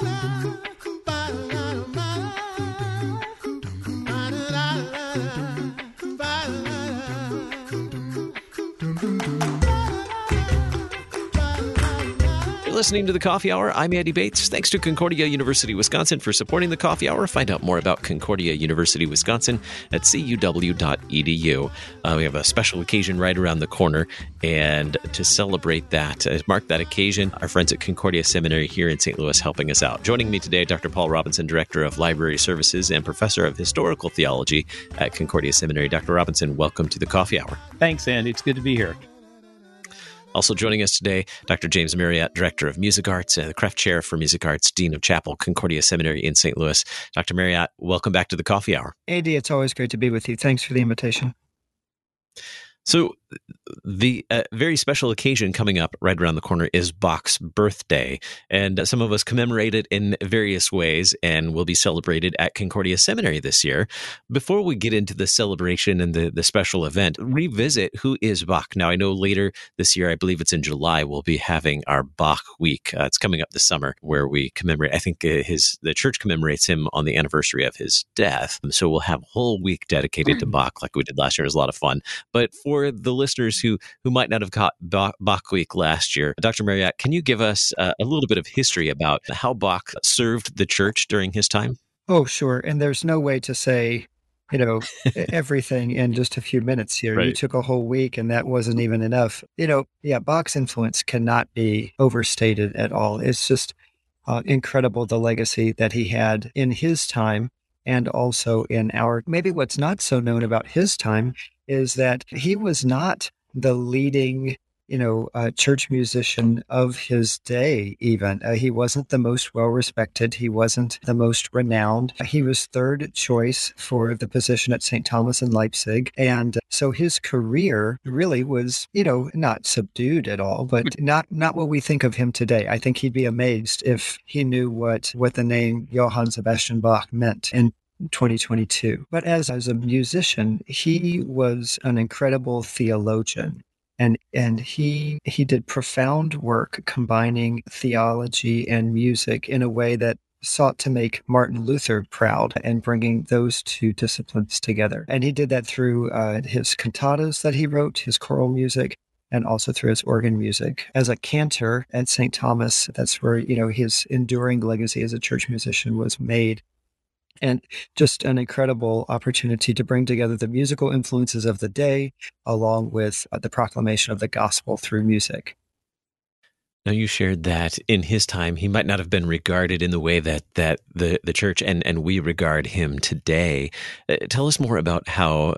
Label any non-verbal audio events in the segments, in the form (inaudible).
la. Listening to the Coffee Hour. I'm Andy Bates. Thanks to Concordia University Wisconsin for supporting the Coffee Hour. Find out more about Concordia University Wisconsin at cuw.edu. Uh, we have a special occasion right around the corner, and to celebrate that, uh, mark that occasion, our friends at Concordia Seminary here in St. Louis helping us out. Joining me today, Dr. Paul Robinson, Director of Library Services and Professor of Historical Theology at Concordia Seminary. Dr. Robinson, welcome to the Coffee Hour. Thanks, Andy. It's good to be here. Also joining us today, Dr. James Marriott, Director of Music Arts and the Kreft Chair for Music Arts, Dean of Chapel, Concordia Seminary in St. Louis. Dr. Marriott, welcome back to the Coffee Hour. Andy, it's always great to be with you. Thanks for the invitation. So, the uh, very special occasion coming up right around the corner is Bach's birthday. And some of us commemorate it in various ways and will be celebrated at Concordia Seminary this year. Before we get into the celebration and the, the special event, revisit who is Bach. Now, I know later this year, I believe it's in July, we'll be having our Bach week. Uh, it's coming up this summer where we commemorate, I think uh, his the church commemorates him on the anniversary of his death. So we'll have a whole week dedicated to Bach like we did last year. It was a lot of fun. But for the listeners who who might not have caught Bach Week last year, Dr. Marriott, can you give us uh, a little bit of history about how Bach served the church during his time? Oh, sure. And there's no way to say you know (laughs) everything in just a few minutes here right. you took a whole week and that wasn't even enough you know yeah bach's influence cannot be overstated at all it's just uh, incredible the legacy that he had in his time and also in our maybe what's not so known about his time is that he was not the leading you know, uh, church musician of his day, even. Uh, he wasn't the most well respected. He wasn't the most renowned. He was third choice for the position at St. Thomas in Leipzig. And so his career really was, you know, not subdued at all, but not, not what we think of him today. I think he'd be amazed if he knew what, what the name Johann Sebastian Bach meant. And 2022. But as, as a musician, he was an incredible theologian. And, and he he did profound work combining theology and music in a way that sought to make Martin Luther proud and bringing those two disciplines together. And he did that through uh, his cantatas that he wrote, his choral music, and also through his organ music. As a cantor at St. Thomas, that's where, you know, his enduring legacy as a church musician was made and just an incredible opportunity to bring together the musical influences of the day along with uh, the proclamation of the gospel through music. Now you shared that in his time he might not have been regarded in the way that that the the church and and we regard him today. Uh, tell us more about how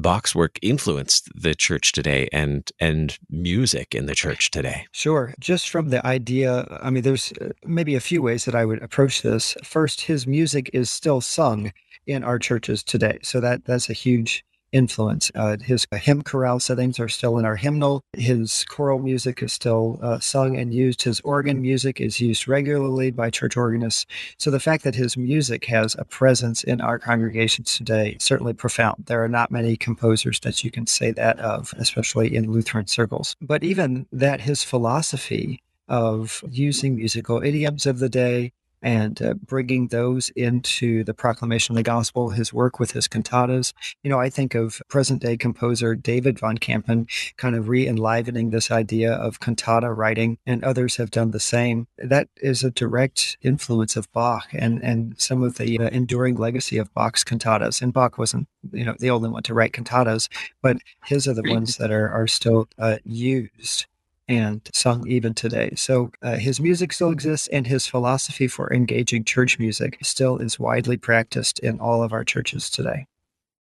Bach's work influenced the church today and and music in the church today? Sure. Just from the idea, I mean, there's uh, maybe a few ways that I would approach this. First, his music is still sung in our churches today, so that that's a huge influence. Uh, his hymn chorale settings are still in our hymnal. His choral music is still uh, sung and used. His organ music is used regularly by church organists. So the fact that his music has a presence in our congregations today is certainly profound. There are not many composers that you can say that of, especially in Lutheran circles. But even that his philosophy of using musical idioms of the day, and uh, bringing those into the proclamation of the gospel, his work with his cantatas. You know, I think of present day composer David von Kampen kind of re enlivening this idea of cantata writing, and others have done the same. That is a direct influence of Bach and, and some of the uh, enduring legacy of Bach's cantatas. And Bach wasn't, you know, the only one to write cantatas, but his are the ones that are, are still uh, used and sung even today. So uh, his music still exists, and his philosophy for engaging church music still is widely practiced in all of our churches today.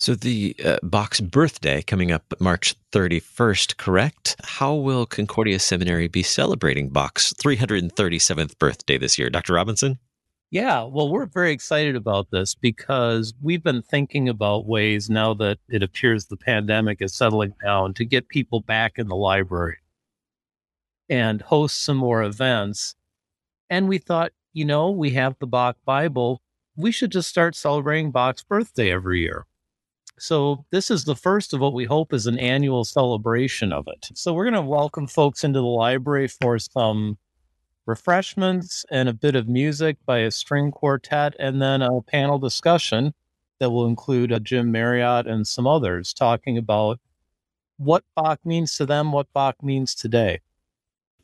So the uh, Bach's birthday coming up March 31st, correct? How will Concordia Seminary be celebrating Bach's 337th birthday this year, Dr. Robinson? Yeah, well, we're very excited about this because we've been thinking about ways now that it appears the pandemic is settling down to get people back in the library and host some more events. And we thought, you know, we have the Bach Bible. We should just start celebrating Bach's birthday every year. So this is the first of what we hope is an annual celebration of it. So we're going to welcome folks into the library for some refreshments and a bit of music by a string quartet, and then a panel discussion that will include Jim Marriott and some others talking about what Bach means to them, what Bach means today.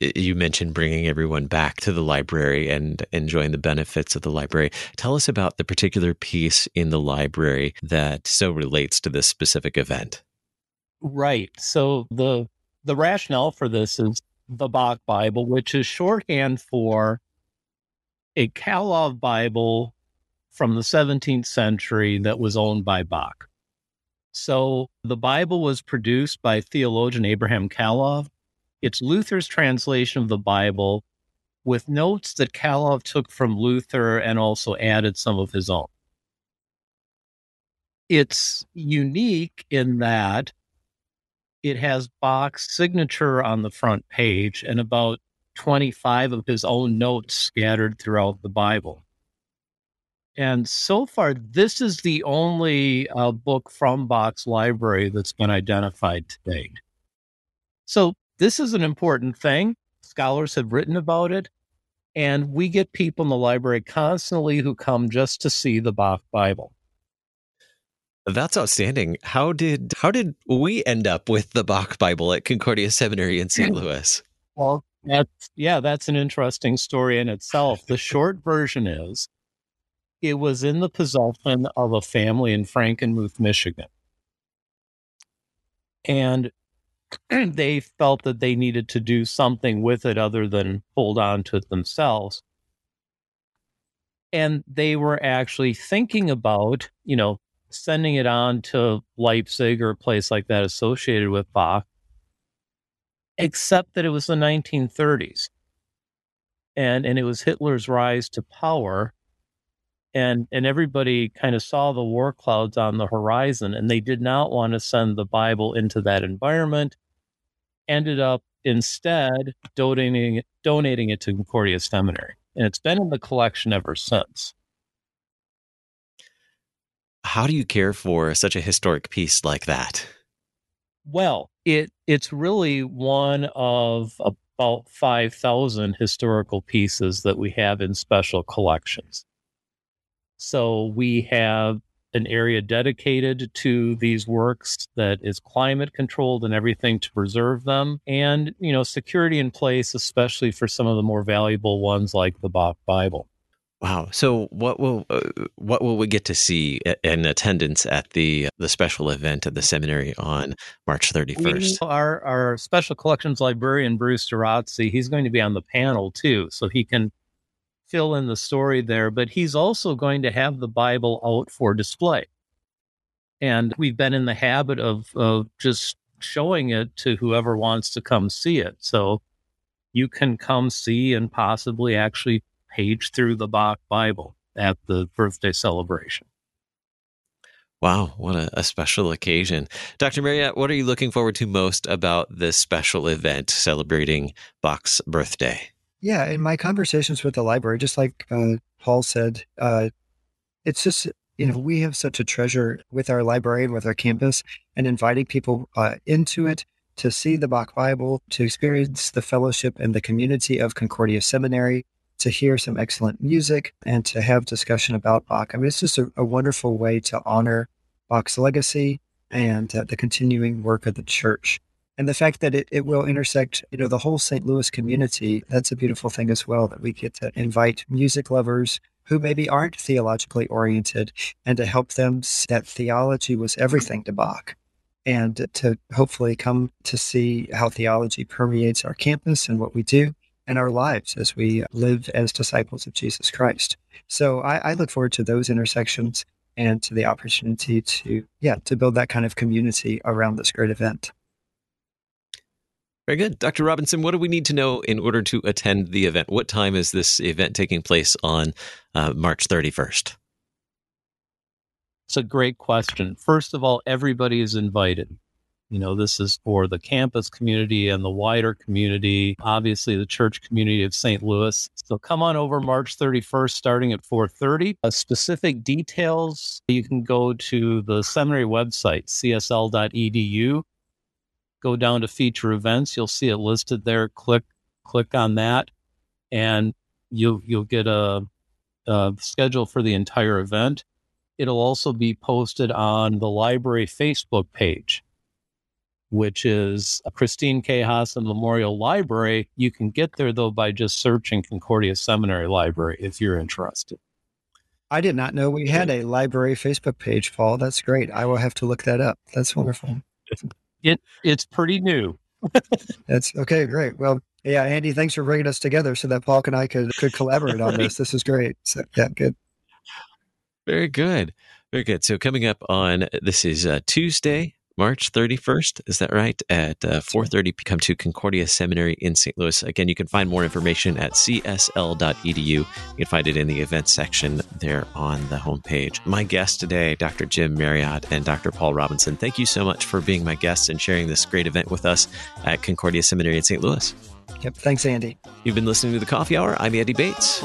You mentioned bringing everyone back to the library and enjoying the benefits of the library. Tell us about the particular piece in the library that so relates to this specific event. Right. So the the rationale for this is the Bach Bible, which is shorthand for a Calov Bible from the 17th century that was owned by Bach. So the Bible was produced by theologian Abraham Calov. It's Luther's translation of the Bible with notes that Calov took from Luther and also added some of his own. It's unique in that it has Bach's signature on the front page and about 25 of his own notes scattered throughout the Bible. And so far, this is the only uh, book from Bach's library that's been identified to date. So, this is an important thing. Scholars have written about it. And we get people in the library constantly who come just to see the Bach Bible. That's outstanding. How did how did we end up with the Bach Bible at Concordia Seminary in St. Louis? (clears throat) Well, that's yeah, that's an interesting story in itself. The short version is it was in the possession of a family in Frankenmuth, Michigan. And (clears throat) they felt that they needed to do something with it other than hold on to it themselves. And they were actually thinking about, you know, sending it on to Leipzig or a place like that associated with Bach, except that it was the 1930s. And, and it was Hitler's rise to power. And, and everybody kind of saw the war clouds on the horizon, and they did not want to send the Bible into that environment. Ended up instead donating, donating it to Concordia Seminary. And it's been in the collection ever since. How do you care for such a historic piece like that? Well, it it's really one of about 5,000 historical pieces that we have in special collections. So we have an area dedicated to these works that is climate controlled and everything to preserve them and you know security in place especially for some of the more valuable ones like the Bach Bible. Wow. So what will uh, what will we get to see in attendance at the the special event at the seminary on March 31st? our our special collections librarian Bruce Durazzi, he's going to be on the panel too, so he can fill in the story there, but he's also going to have the Bible out for display. And we've been in the habit of of just showing it to whoever wants to come see it. So you can come see and possibly actually page through the Bach Bible at the birthday celebration. Wow, what a, a, special occasion. Dr. Marriott, what are you looking forward to most about this special event celebrating Bach's birthday? Yeah, in my conversations with the library, just like uh, Paul said, uh, it's just, you know, we have such a treasure with our library and with our campus and inviting people uh, into it to see the Bach Bible, to experience the fellowship and the community of Concordia Seminary, to hear some excellent music and to have discussion about Bach. I mean, it's just a, a wonderful way to honor Bach's legacy and uh, the continuing work of the church. And the fact that it, it will intersect, you know, the whole St. Louis community, that's a beautiful thing as well, that we get to invite music lovers who maybe aren't theologically oriented and to help them that theology was everything to Bach and to hopefully come to see how theology permeates our campus and what we do and our lives as we live as disciples of Jesus Christ. So I, I, look forward to those intersections and to the opportunity to, yeah, to build that kind of community around this great event. Very good. Dr. Robinson, what do we need to know in order to attend the event? What time is this event taking place on uh, March 31st? It's a great question. First of all, everybody is invited. You know, this is for the campus community and the wider community, obviously the church community of St. Louis. So come on over March 31st starting at 4:30. Uh, specific details, you can go to the seminary website csl.edu. Go down to feature events, you'll see it listed there. Click click on that. and you'll you'll get a, a schedule for the entire event. It'll also be posted on the library Facebook page, which is Christine K. Hasson Memorial Library. You can get there though by just searching Concordia Seminary Library if you're interested. I did not know we had a library Facebook page, Paul. That's great. I will have to look that up. That's wonderful. It it's pretty new. That's okay, great. Well, yeah, Andy, thanks for bringing us together so that Paul and I could could collaborate on this. This is great. So, yeah, good. Very good. Very good. So coming up on this is uh, Tuesday, March 31st. Is that right? At uh, 4.30 come to Concordia Seminary in St. Louis. Again, you can find more information at csl.edu. You can find it in the events section there on the homepage. My guests today, Dr. Jim Marriott and Dr. Paul Robinson, thank you so much for being my guests and sharing this great event with us at Concordia Seminary in St. Louis. Yep. Thanks, Andy. You've been listening to the Coffee Hour. I'm Andy Bates.